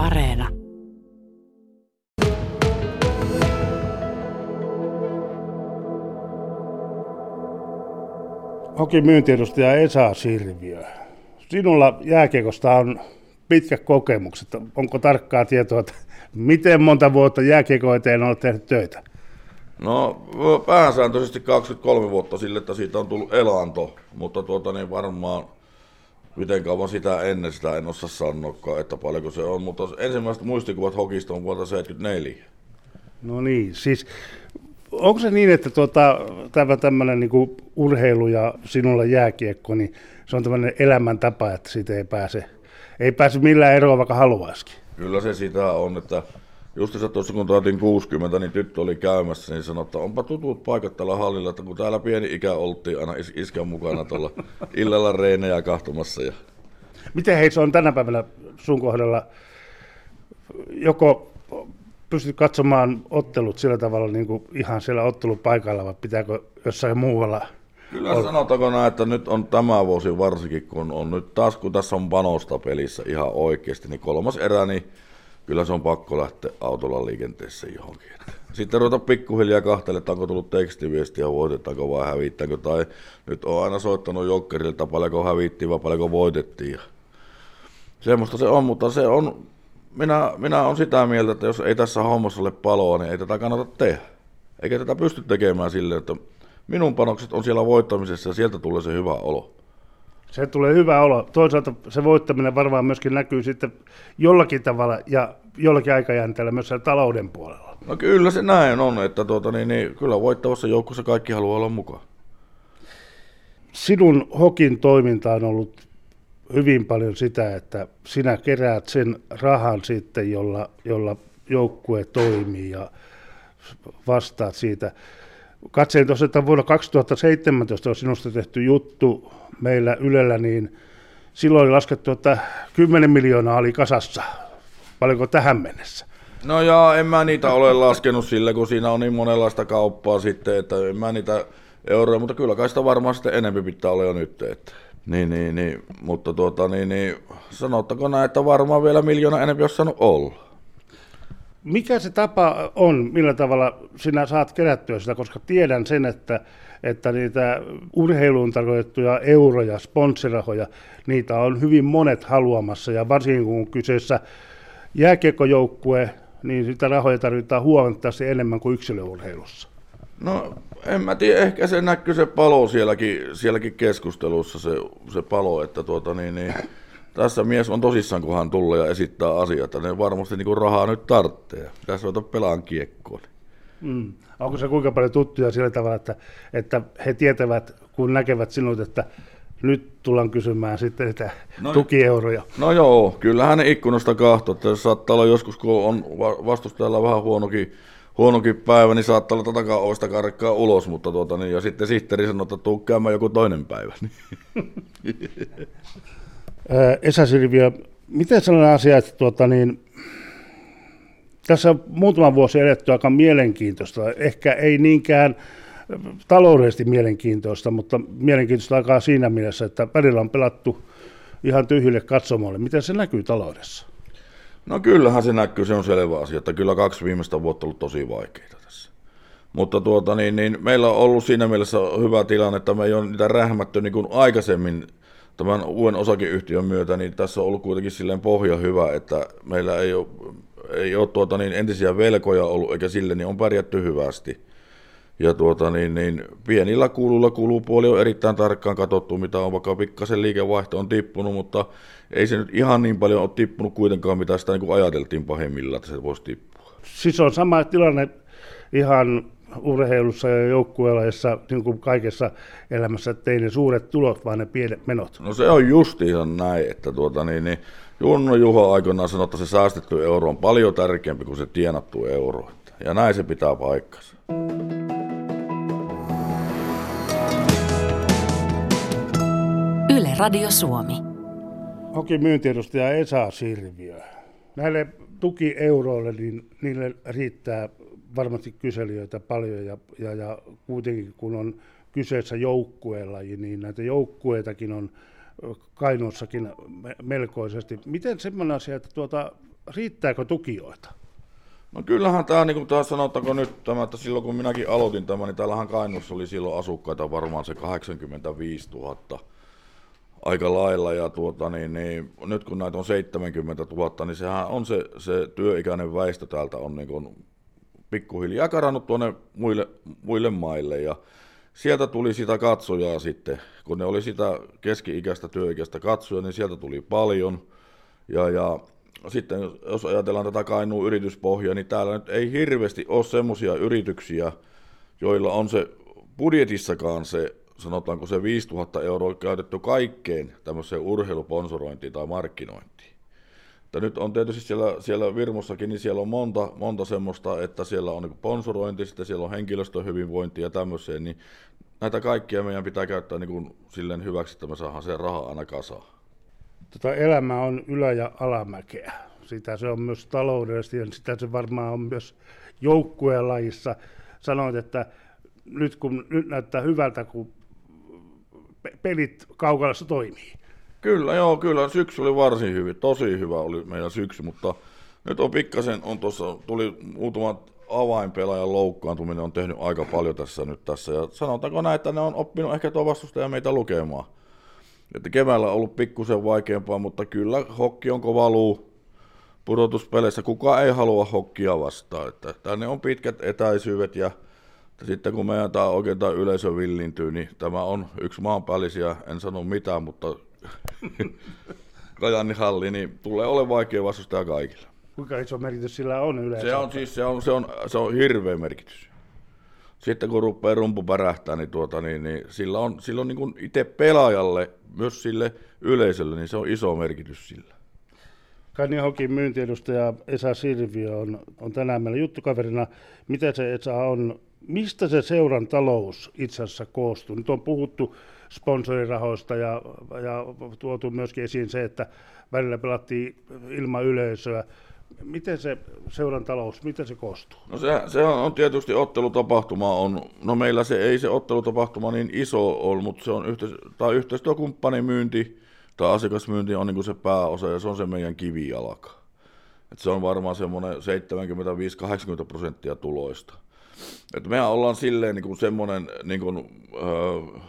Areena. Hoki myyntiedustaja Esa Sirviö. Sinulla jääkiekosta on pitkät kokemukset. Onko tarkkaa tietoa, että miten monta vuotta jääkiekko eteen olet tehnyt töitä? No pääsääntöisesti 23 vuotta sille, että siitä on tullut elanto, mutta tuota niin varmaan miten kauan sitä ennen sitä en osaa sanoa, että paljonko se on, mutta ensimmäiset muistikuvat hokista on vuotta 74. No niin, siis onko se niin, että tuota, tämä tämmöinen niin urheilu ja sinulla jääkiekko, niin se on tämmöinen elämäntapa, että siitä ei pääse, ei pääse millään eroa, vaikka haluaisikin? Kyllä se sitä on, että Justissa tuossa kun tuotiin 60, niin tyttö oli käymässä, niin sanoi, että onpa tutut paikat tällä hallilla, että kun täällä pieni ikä oltiin aina is- iskän mukana tuolla illalla reinejä kahtumassa. Ja... Miten hei se on tänä päivänä sun kohdalla, joko pystyt katsomaan ottelut sillä tavalla niin kuin ihan siellä ottelupaikalla vai pitääkö jossain muualla Kyllä olla? sanotaanko näin, että nyt on tämä vuosi varsinkin, kun on nyt taas kun tässä on panosta pelissä ihan oikeasti, niin kolmas erä, niin kyllä se on pakko lähteä autolla liikenteessä johonkin. Sitten ruveta pikkuhiljaa kahtelemaan, että onko tullut tekstiviestiä, voitetaanko vai hävittääkö. Tai nyt on aina soittanut jokkerille, että paljonko hävittiin vai paljonko voitettiin. semmoista se on, mutta se on, minä, minä olen sitä mieltä, että jos ei tässä hommassa ole paloa, niin ei tätä kannata tehdä. Eikä tätä pysty tekemään silleen, että minun panokset on siellä voittamisessa ja sieltä tulee se hyvä olo. Se tulee hyvä olo. Toisaalta se voittaminen varmaan myöskin näkyy sitten jollakin tavalla ja jollakin aikajänteellä myös talouden puolella. No kyllä se näin on, että tuota, niin, niin, kyllä voittavassa joukkueessa kaikki haluaa olla mukaan. Sinun Hokin toiminta on ollut hyvin paljon sitä, että sinä keräät sen rahan sitten, jolla, jolla joukkue toimii ja vastaat siitä. Katselin tuossa, että vuonna 2017 on sinusta tehty juttu meillä Ylellä, niin silloin oli laskettu, että 10 miljoonaa oli kasassa. Paljonko tähän mennessä? No joo, en mä niitä ole laskenut sillä, kun siinä on niin monenlaista kauppaa sitten, että en mä niitä euroja, mutta kyllä kai sitä varmaan sitten enemmän pitää olla jo nyt. Että. Niin, niin, niin, mutta tuota, niin, niin, sanottako näin, että varmaan vielä miljoona enemmän olisi saanut olla. Mikä se tapa on, millä tavalla sinä saat kerättyä sitä, koska tiedän sen, että, että niitä urheiluun tarkoitettuja euroja, sponsirahoja, niitä on hyvin monet haluamassa ja varsinkin kun kyseessä jääkiekkojoukkue, niin sitä rahoja tarvitaan huomattavasti enemmän kuin yksilöurheilussa. No en mä tiedä, ehkä se näkyy se palo sielläkin, sielläkin keskustelussa, se, se palo, että tuota niin, niin tässä mies on tosissaan, kun hän tulee ja esittää asioita, niin varmasti niin rahaa nyt tarvitsee. Tässä on pelaan kiekkoon. Mm. Onko se kuinka paljon tuttuja sillä tavalla, että, että he tietävät, kun näkevät sinut, että nyt tullaan kysymään sitten niitä no, tukieuroja. No joo, kyllähän ne ikkunasta kahtoo, että jos saattaa olla joskus, kun on vastustajalla vähän huonokin, huonokin päivä, niin saattaa olla takaovesta ovesta karkkaa ulos, mutta tuota, niin, ja sitten sihteeri sanoo, että tuu käymään joku toinen päivä. Esa Silvio, miten sellainen asia, että tuota, niin, tässä on muutama vuosi edetty aika mielenkiintoista, ehkä ei niinkään taloudellisesti mielenkiintoista, mutta mielenkiintoista aikaa siinä mielessä, että välillä on pelattu ihan tyhjille katsomoille. Miten se näkyy taloudessa? No kyllähän se näkyy, se on selvä asia, että kyllä kaksi viimeistä vuotta on ollut tosi vaikeita tässä. Mutta tuota, niin, niin, meillä on ollut siinä mielessä hyvä tilanne, että me ei ole niitä rähmätty niin kuin aikaisemmin tämän uuden osakeyhtiön myötä, niin tässä on ollut kuitenkin silleen pohja hyvä, että meillä ei ole, ei ole tuota, niin entisiä velkoja ollut, eikä sille, niin on pärjätty hyvästi. Ja tuota, niin, niin, pienillä kuluilla kulupuoli on erittäin tarkkaan katsottu, mitä on vaikka pikkasen liikevaihto on tippunut, mutta ei se nyt ihan niin paljon ole tippunut kuitenkaan, mitä sitä niin kuin ajateltiin pahimmillaan, että se voisi tippua. Siis on sama tilanne ihan urheilussa ja joukkueella, niin kuin kaikessa elämässä, että ei ne suuret tulot, vaan ne pienet menot. No se on just ihan näin, että tuota, niin, niin, Junno Juho aikoinaan sanoi, että se säästetty euro on paljon tärkeämpi kuin se tienattu euro. Ja näin se pitää paikkansa. Yle Radio Suomi. Hoki myyntiedustaja Esa Sirviö. Näille tukieuroille, niin niille riittää varmasti kyselijöitä paljon ja, ja, ja kuitenkin kun on kyseessä joukkueelaji, niin näitä joukkueitakin on Kainuussakin melkoisesti. Miten semmoinen asia, että tuota, riittääkö tukijoita? No kyllähän tämä, niin kuin taas nyt tämä, että silloin kun minäkin aloitin tämän, niin täällähän Kainuussa oli silloin asukkaita varmaan se 85 000 aika lailla. Ja tuota, niin, niin, nyt kun näitä on 70 000, niin sehän on se, se työikäinen väestö täältä on niin kuin pikkuhiljaa karannut tuonne muille, muille maille. Ja sieltä tuli sitä katsojaa sitten, kun ne oli sitä keski-ikäistä työikäistä katsoja, niin sieltä tuli paljon. Ja, ja sitten jos ajatellaan tätä Kainuun yrityspohjaa, niin täällä nyt ei hirveästi ole semmoisia yrityksiä, joilla on se budjetissakaan se, sanotaanko se 5000 euroa käytetty kaikkeen tämmöiseen urheiluponsorointiin tai markkinointiin. Että nyt on tietysti siellä, siellä Virmossakin, niin siellä on monta, monta semmoista, että siellä on niin sponsorointi, sitten siellä on henkilöstön hyvinvointi ja tämmöiseen, niin näitä kaikkia meidän pitää käyttää niin kuin silleen hyväksi, että me saadaan se raha aina kasaan. Tota elämä on ylä- ja alamäkeä. Sitä se on myös taloudellisesti ja sitä se varmaan on myös joukkueen lajissa. Sanoit, että nyt, kun, nyt näyttää hyvältä, kun pelit kaukalassa toimii. Kyllä, joo, kyllä. Syksy oli varsin hyvin. Tosi hyvä oli meidän syksy, mutta nyt on pikkasen, on tuossa, tuli muutamat avainpelaajan loukkaantuminen on tehnyt aika paljon tässä nyt tässä. Ja sanotaanko näin, että ne on oppinut ehkä tuo vastustaja meitä lukemaan. Että keväällä on ollut pikkusen vaikeampaa, mutta kyllä hokki on kova luu pudotuspeleissä. Kuka ei halua hokkia vastaan. Että tänne on pitkät etäisyydet ja sitten kun meidän tämä oikein tämä yleisö villintyy, niin tämä on yksi maanpäällisiä, en sano mitään, mutta Kajanni halli, niin tulee ole vaikea vastustaja kaikille. Kuinka iso merkitys sillä on yleensä? Se on siis se on, se on, se on hirveä merkitys. Sitten kun rupeaa rumpu pärähtää, niin, tuota, niin, niin sillä on, sillä on niin kuin itse pelaajalle, myös sille yleisölle, niin se on iso merkitys sillä. Hokin myyntiedustaja Esa Sirviö on, on tänään meillä juttukaverina. Miten se Esa on, mistä se seuran talous itse asiassa koostuu? Nyt on puhuttu sponsorirahoista ja, ja tuotu myöskin esiin se, että välillä pelattiin ilman yleisöä. Miten se seuran talous, miten se koostuu? No se, se on tietysti ottelutapahtuma on, no meillä se ei se ottelutapahtuma niin iso ole, mutta se on yhteis, tai myynti tai asiakasmyynti on niin se pääosa ja se on se meidän kivijalka. Et se on varmaan semmoinen 75-80 prosenttia tuloista. Et mehän ollaan silleen niin semmoinen, niin kuin, öö,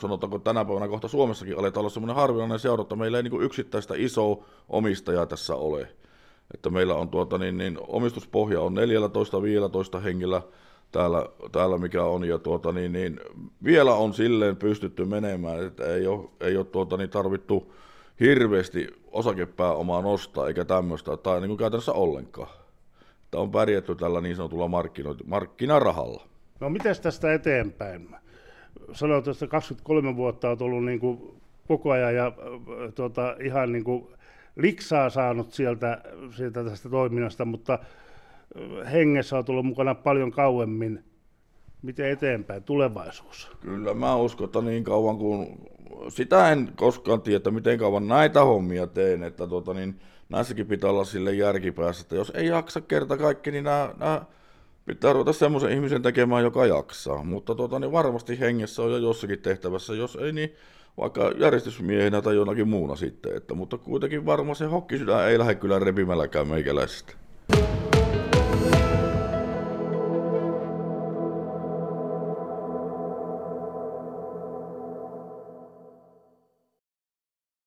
sanotaanko tänä päivänä kohta Suomessakin aletaan olla semmoinen harvinainen seura, että meillä ei niin yksittäistä isoa omistajaa tässä ole. Että meillä on tuota, niin, niin, omistuspohja on 14-15 hengillä täällä, täällä, mikä on, ja tuota, niin, niin, vielä on silleen pystytty menemään, että ei ole, ei ole tuota, niin, tarvittu hirveästi osakepääomaa nostaa eikä tämmöistä, tai niin kuin käytännössä ollenkaan. Että on pärjätty tällä niin sanotulla markkinarahalla. No miten tästä eteenpäin? Sanoit, että 23 vuotta on ollut niin kuin koko ajan ja tuota, ihan niin kuin liksaa saanut sieltä, sieltä tästä toiminnasta, mutta hengessä on tullut mukana paljon kauemmin. Miten eteenpäin, tulevaisuus? Kyllä mä uskon, että niin kauan kuin, sitä en koskaan tiedä, miten kauan näitä hommia teen, että tota, niin, näissäkin pitää olla sille järkipäässä, että jos ei jaksa kerta kaikki, niin nämä, nämä pitää ruveta semmoisen ihmisen tekemään, joka jaksaa. Mutta tota, niin varmasti hengessä on jo jossakin tehtävässä, jos ei niin vaikka järjestysmiehenä tai jonakin muuna sitten. Että, mutta kuitenkin varmaan se hokkisydän ei lähde kyllä repimälläkään meikäläisestä.